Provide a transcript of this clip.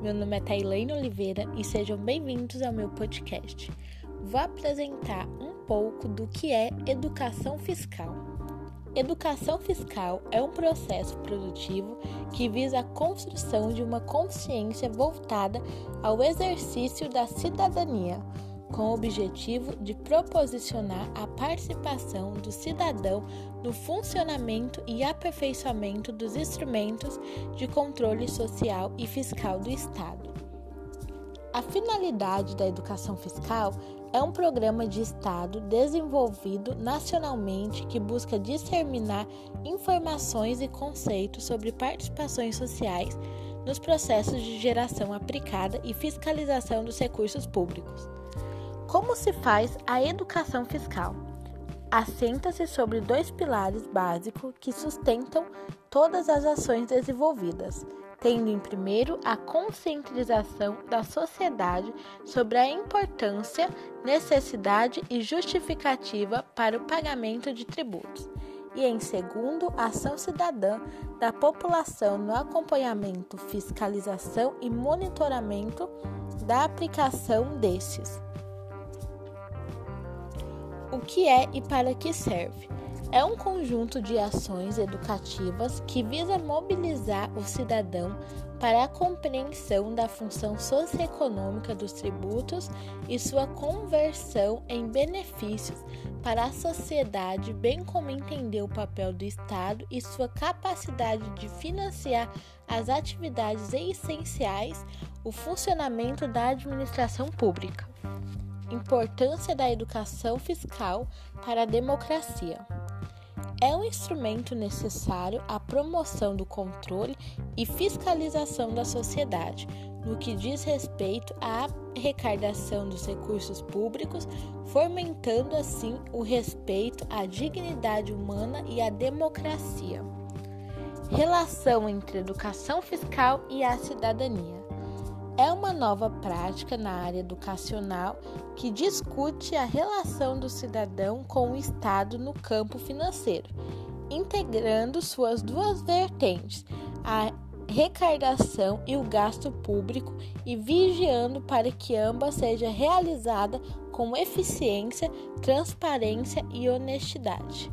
meu nome é Tailane Oliveira e sejam bem-vindos ao meu podcast. Vou apresentar um pouco do que é educação fiscal. Educação fiscal é um processo produtivo que visa a construção de uma consciência voltada ao exercício da cidadania com o objetivo de proposicionar a participação do cidadão no funcionamento e aperfeiçoamento dos instrumentos de controle social e fiscal do Estado. A finalidade da educação fiscal é um programa de Estado desenvolvido nacionalmente que busca disseminar informações e conceitos sobre participações sociais nos processos de geração aplicada e fiscalização dos recursos públicos. Como se faz a educação fiscal? Assenta-se sobre dois pilares básicos que sustentam todas as ações desenvolvidas, tendo em primeiro a conscientização da sociedade sobre a importância, necessidade e justificativa para o pagamento de tributos, e em segundo, a ação cidadã da população no acompanhamento, fiscalização e monitoramento da aplicação destes. O que é e para que serve? É um conjunto de ações educativas que visa mobilizar o cidadão para a compreensão da função socioeconômica dos tributos e sua conversão em benefícios para a sociedade, bem como entender o papel do Estado e sua capacidade de financiar as atividades essenciais, o funcionamento da administração pública. Importância da educação fiscal para a democracia. É um instrumento necessário à promoção do controle e fiscalização da sociedade, no que diz respeito à arrecadação dos recursos públicos, fomentando assim o respeito à dignidade humana e à democracia. Relação entre educação fiscal e a cidadania é uma nova prática na área educacional que discute a relação do cidadão com o Estado no campo financeiro, integrando suas duas vertentes, a recardação e o gasto público e vigiando para que ambas seja realizada com eficiência, transparência e honestidade.